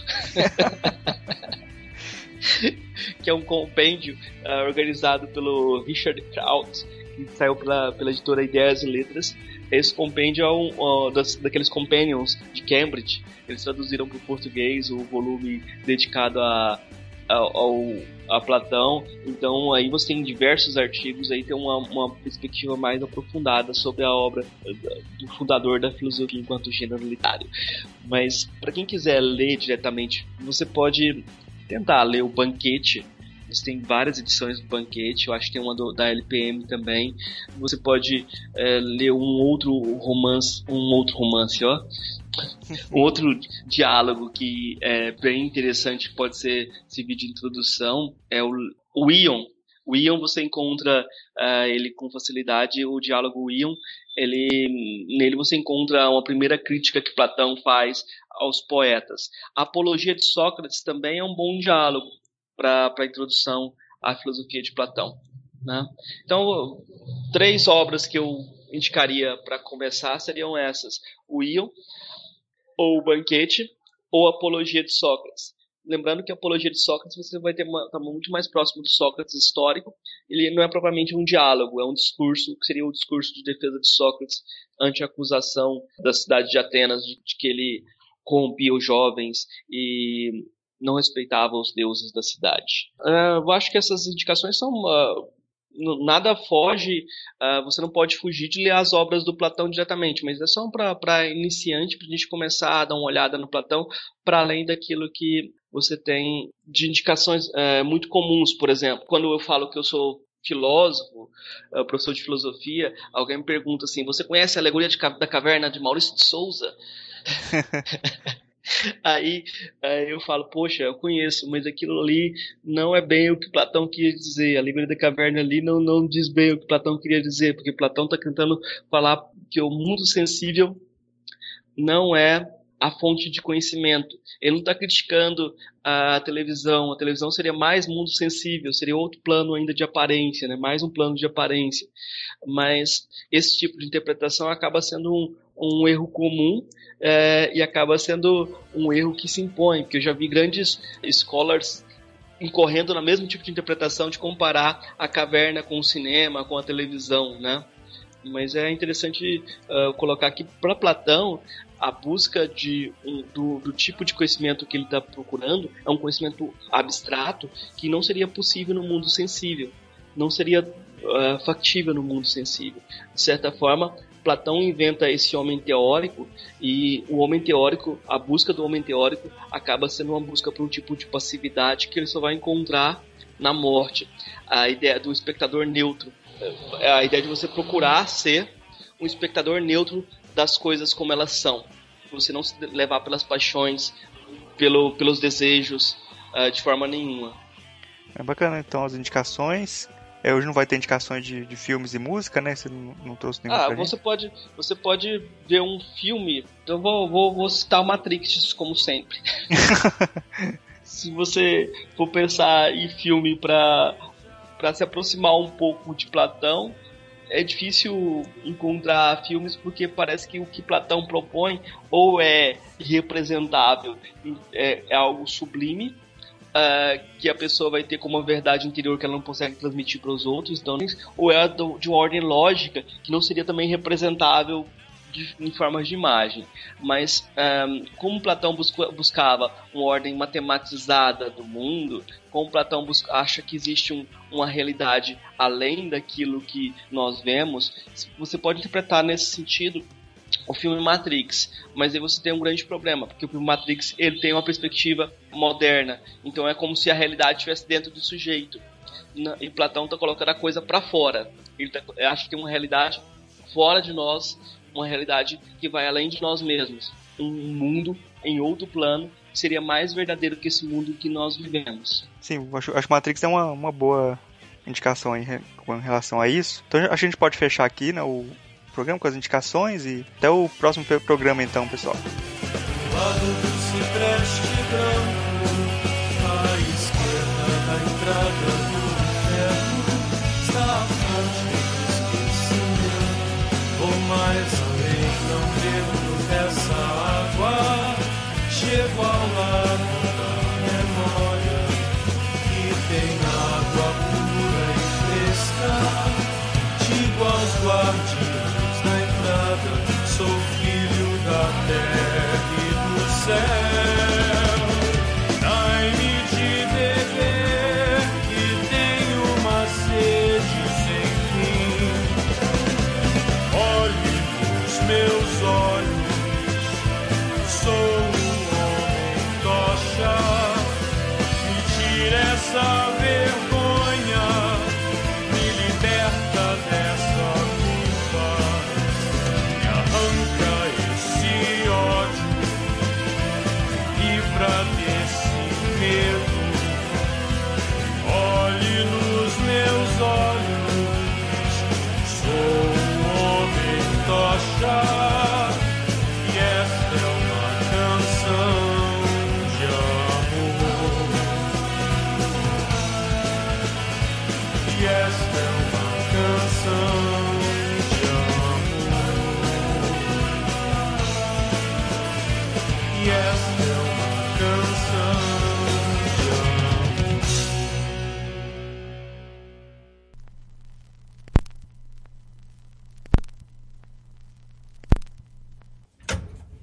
que é um compêndio uh, organizado pelo Richard Kraut, que saiu pela, pela editora Ideias e Letras. Esse compêndio é um, das, daqueles companions de Cambridge. Eles traduziram para o português o volume dedicado a, a, ao, a Platão. Então aí você tem diversos artigos, aí tem uma, uma perspectiva mais aprofundada sobre a obra do fundador da filosofia enquanto gênero literário. Mas para quem quiser ler diretamente, você pode tentar ler o Banquete tem várias edições do Banquete, eu acho que tem uma do, da LPM também. Você pode é, ler um outro romance, um outro romance, ó. um [laughs] outro diálogo que é bem interessante, pode ser servir de introdução, é o, o Ion. O Ion você encontra uh, ele com facilidade, o diálogo Ion, ele, nele você encontra uma primeira crítica que Platão faz aos poetas. A Apologia de Sócrates também é um bom diálogo para a introdução à filosofia de Platão. Né? Então, três obras que eu indicaria para começar seriam essas: o Ion, ou o Banquete, ou a Apologia de Sócrates. Lembrando que a Apologia de Sócrates você vai ter uma, tá muito mais próximo do Sócrates histórico. Ele não é propriamente um diálogo, é um discurso que seria o discurso de defesa de Sócrates ante a acusação da cidade de Atenas de, de que ele corrompia os jovens e não respeitava os deuses da cidade. Uh, eu acho que essas indicações são. Uh, nada foge, uh, você não pode fugir de ler as obras do Platão diretamente, mas é só para iniciante, para a gente começar a dar uma olhada no Platão, para além daquilo que você tem de indicações muito comuns, por exemplo. Quando eu falo que eu sou filósofo, professor de filosofia, alguém me pergunta assim: Você conhece a alegoria de, da caverna de Maurício de Souza? [laughs] [laughs] Aí, aí, eu falo, poxa, eu conheço, mas aquilo ali não é bem o que Platão queria dizer. A Alegoria da Caverna ali não, não diz bem o que Platão queria dizer, porque Platão está tentando falar que o mundo sensível não é a fonte de conhecimento. Ele não está criticando a televisão. A televisão seria mais mundo sensível, seria outro plano ainda de aparência, né? mais um plano de aparência. Mas esse tipo de interpretação acaba sendo um, um erro comum é, e acaba sendo um erro que se impõe, porque eu já vi grandes scholars incorrendo no mesmo tipo de interpretação de comparar a caverna com o cinema, com a televisão, né? Mas é interessante uh, colocar que para Platão a busca de um, do, do, tipo de conhecimento que ele está procurando é um conhecimento abstrato que não seria possível no mundo sensível, não seria uh, factível no mundo sensível. De certa forma, Platão inventa esse homem teórico e o homem teórico, a busca do homem teórico acaba sendo uma busca por um tipo de passividade que ele só vai encontrar na morte. A ideia do espectador neutro, é a ideia de você procurar ser um espectador neutro das coisas como elas são. Você não se levar pelas paixões, pelo, pelos desejos, uh, de forma nenhuma. É bacana, então, as indicações. É, hoje não vai ter indicações de, de filmes e música, né? Você não, não trouxe nenhum Ah, você pode, você pode ver um filme. Eu vou, vou, vou citar o Matrix, como sempre. [laughs] Se você for pensar em filme para se aproximar um pouco de Platão, é difícil encontrar filmes porque parece que o que Platão propõe ou é representável, é, é algo sublime, uh, que a pessoa vai ter como uma verdade interior que ela não consegue transmitir para os outros, então, ou é de uma ordem lógica que não seria também representável de, em formas de imagem. Mas um, como Platão busca, buscava uma ordem matematizada do mundo, como Platão busca, acha que existe um, uma realidade além daquilo que nós vemos, você pode interpretar nesse sentido o filme Matrix, mas aí você tem um grande problema, porque o filme Matrix ele tem uma perspectiva moderna, então é como se a realidade estivesse dentro do sujeito. E Platão está colocando a coisa para fora. Ele tá, acha que tem uma realidade fora de nós, uma realidade que vai além de nós mesmos, um mundo em outro plano que seria mais verdadeiro que esse mundo que nós vivemos. Sim, acho, que Matrix é uma, uma boa indicação em, em relação a isso. Então a gente pode fechar aqui né, o, programa com as indicações e até o próximo programa então, pessoal. Lado do